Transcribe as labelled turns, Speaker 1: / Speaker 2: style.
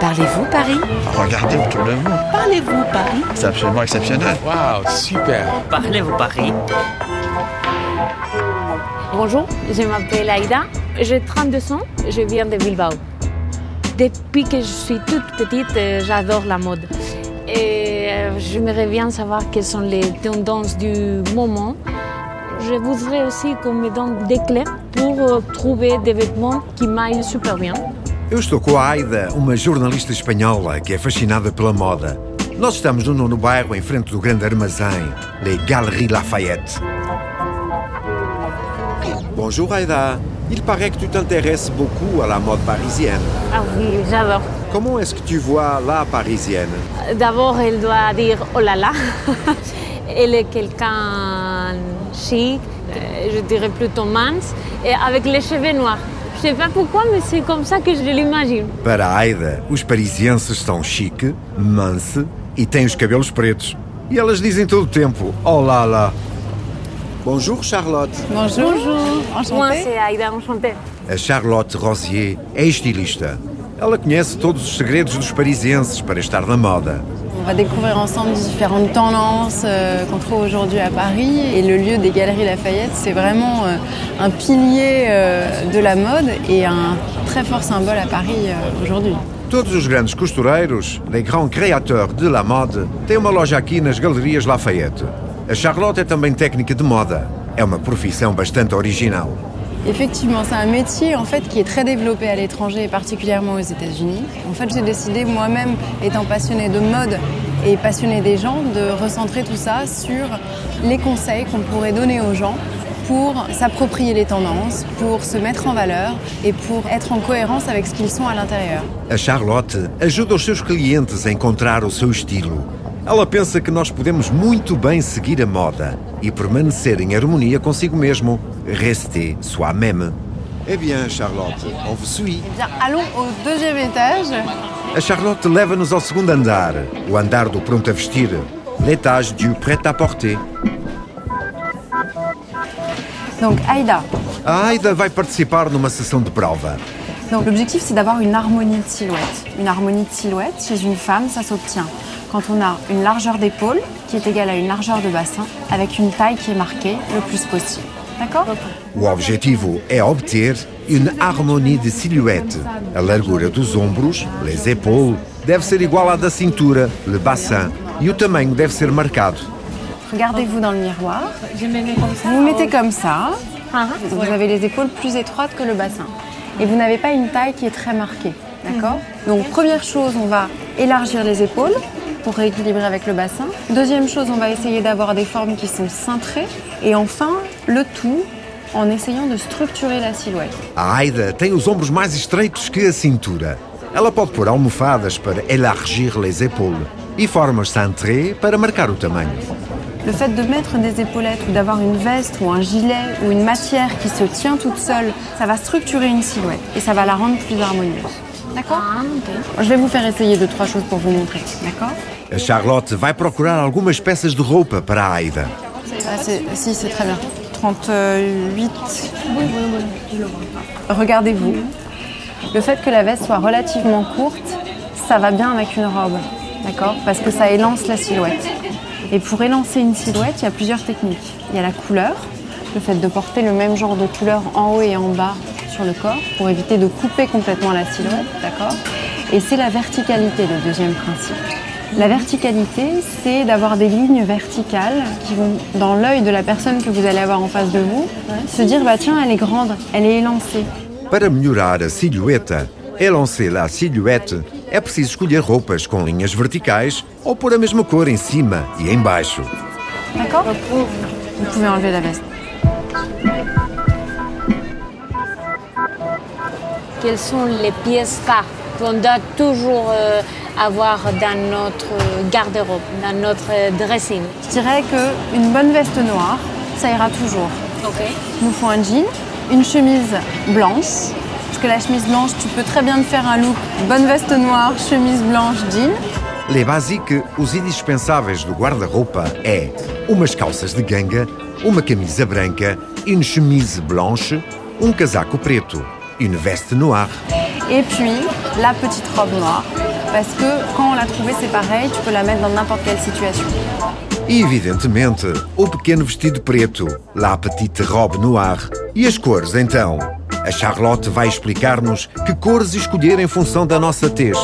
Speaker 1: Parlez-vous Paris
Speaker 2: Regardez autour de vous.
Speaker 1: Parlez-vous Paris
Speaker 2: C'est absolument exceptionnel.
Speaker 3: Wow, super.
Speaker 4: Parlez-vous Paris
Speaker 5: Bonjour, je m'appelle Aïda, j'ai 32 ans, je viens de Bilbao. Depuis que je suis toute petite, euh, j'adore la mode. Et euh, j'aimerais bien savoir quelles sont les tendances du moment. Je voudrais aussi qu'on me donne des clés pour euh, trouver des vêtements qui m'aillent super bien.
Speaker 6: Eu estou com a Aida, uma jornalista espanhola que é fascinada pela moda. Nós estamos no nono bairro, em frente do grande armazém, Les Galeries Lafayette. Bonjour Aida. Il paraît que tu t'intéresses beaucoup à la mode parisienne.
Speaker 5: Ah oui, j'adore.
Speaker 6: Comment est-ce que tu vois la parisienne
Speaker 5: D'abord, elle doit dire oh là là. Elle est quelqu'un chic, euh, je dirais plutôt mince, et avec les cheveux noirs. Je sais pas pourquoi, mais c'est comme ça que je l'imagine.
Speaker 6: Para a Aida, os parisienses são chique, manse e têm os cabelos pretos. E elas dizem todo o tempo, oh lá. Bonjour Charlotte.
Speaker 7: Bonjour.
Speaker 5: Moi,
Speaker 7: Enchantée.
Speaker 5: c'est Aïda, enchantée.
Speaker 6: A Charlotte Rosier é estilista. Ela conhece todos os segredos dos parisienses para estar na moda.
Speaker 7: On va découvrir ensemble différentes tendances euh, qu'on trouve aujourd'hui à Paris. Et le lieu des Galeries Lafayette, c'est vraiment euh, un pilier euh, de la mode et un très fort symbole à Paris aujourd'hui.
Speaker 6: Todos os grandes costureiros, les grands créateurs de la mode, têm uma loja aqui nas Galerias Lafayette. A Charlotte é também técnica de moda. É uma profissão bastante original.
Speaker 7: Effectivement, c'est un métier qui est très développé à l'étranger et particulièrement aux États-Unis. En fait, j'ai décidé moi-même, étant passionnée de mode et passionnée des gens, de recentrer tout ça sur les conseils qu'on pourrait donner aux gens pour s'approprier les tendances, pour se mettre en valeur et pour être en cohérence avec ce qu'ils sont à l'intérieur.
Speaker 6: A Charlotte ajuda os seus clientes a encontrar o seu estilo. Ela pensa que nós podemos muito bem seguir a moda e permanecer em harmonia consigo mesmo. Rester soi-même. Eh bien, Charlotte, on vous suit.
Speaker 7: Eh bien, allons au deuxième étage.
Speaker 6: A Charlotte leva-nos ao segundo andar, o andar do pronto a vestir, l'étage du prêt-à-porter.
Speaker 7: Donc, Aïda.
Speaker 6: A Aida vai participar numa sessão de prova.
Speaker 7: Donc, l'objectif, c'est d'avoir une harmonie de silhouette. Une harmonie de silhouette, chez une femme, ça s'obtient quand on a une largeur d'épaule qui est égale à une largeur de bassin avec une taille qui est marquée le plus possible. D'accord
Speaker 6: O objetivo é obter une harmonie de silhouette. A largura dos ombros, les épaules, deve ser igual à da cintura, le bassin, e o tamanho deve ser marcado.
Speaker 7: Regardez-vous dans le miroir. Vous vous mettez comme ça. Vous avez les épaules plus étroites que le bassin. Et vous n'avez pas une taille qui est très marquée. D'accord Donc, première chose, on va élargir les épaules pour rééquilibrer avec le bassin. Deuxième chose, on va essayer d'avoir des formes qui sont cintrées. Et enfin, le tout en essayant de structurer la silhouette.
Speaker 6: A Aida tem os ombros mais estreitos que a cintura. Ela pode pôr almofadas para élargir les épaules e formas cintrées para marcar o tamanho.
Speaker 7: Le fait de mettre des épaulettes ou d'avoir une veste ou un gilet ou une matière qui se tient toute seule, ça va structurer une silhouette et ça va la rendre plus harmonieuse. D'accord Je vais vous faire essayer deux, trois choses pour vous montrer. D'accord
Speaker 6: A Charlotte vai procurar algumas peças de roupa para a Aida.
Speaker 7: Ah, Si, c'est très bien. 38. Regardez-vous. Le fait que la veste soit relativement courte, ça va bien avec une robe. D'accord? Parce que ça élance la silhouette. Et pour élancer une silhouette, il y a plusieurs techniques. Il y a la couleur, le fait de porter le même genre de couleur en haut et en bas sur le corps pour éviter de couper complètement la silhouette. D'accord? Et c'est la verticalité, le deuxième principe. La verticalité, c'est d'avoir des lignes verticales qui vont dans l'œil de la personne que vous allez avoir en face de vous, se dire bah tiens, elle est grande, elle est élancée.
Speaker 6: Para melhorar a silhueta, élancer a silhuete, é preciso escolher roupas com linhas verticais ou pôr a mesma cor em cima e em baixo.
Speaker 7: D'accord? Vous pouvez enlever la veste.
Speaker 5: Quelles sont les pièces phares qu'on doit toujours euh, avoir dans notre garde-robe, dans notre dressing?
Speaker 7: Je dirais qu'une bonne veste noire, ça ira toujours.
Speaker 5: Ok.
Speaker 7: Il nous faut un jean, une chemise blanche. Parce que la chemise blanche, tu peux très bien te faire un look bonne veste noire, chemise blanche, jean.
Speaker 6: Les basiques, os indispensáveis do guarda-roupa é umas calças de ganga, uma camisa branca, une chemise blanche, um casaco preto, une veste noire.
Speaker 7: Et puis la petite robe noire Parce que quand on l'a trouvée, c'est pareil, tu peux la mettre dans n'importe quelle situation.
Speaker 6: E, evidentemente, o pequeno vestido preto, la petite robe noire. E as cores, então? A Charlotte vai explicar-nos que cores escolher em função da nossa tez.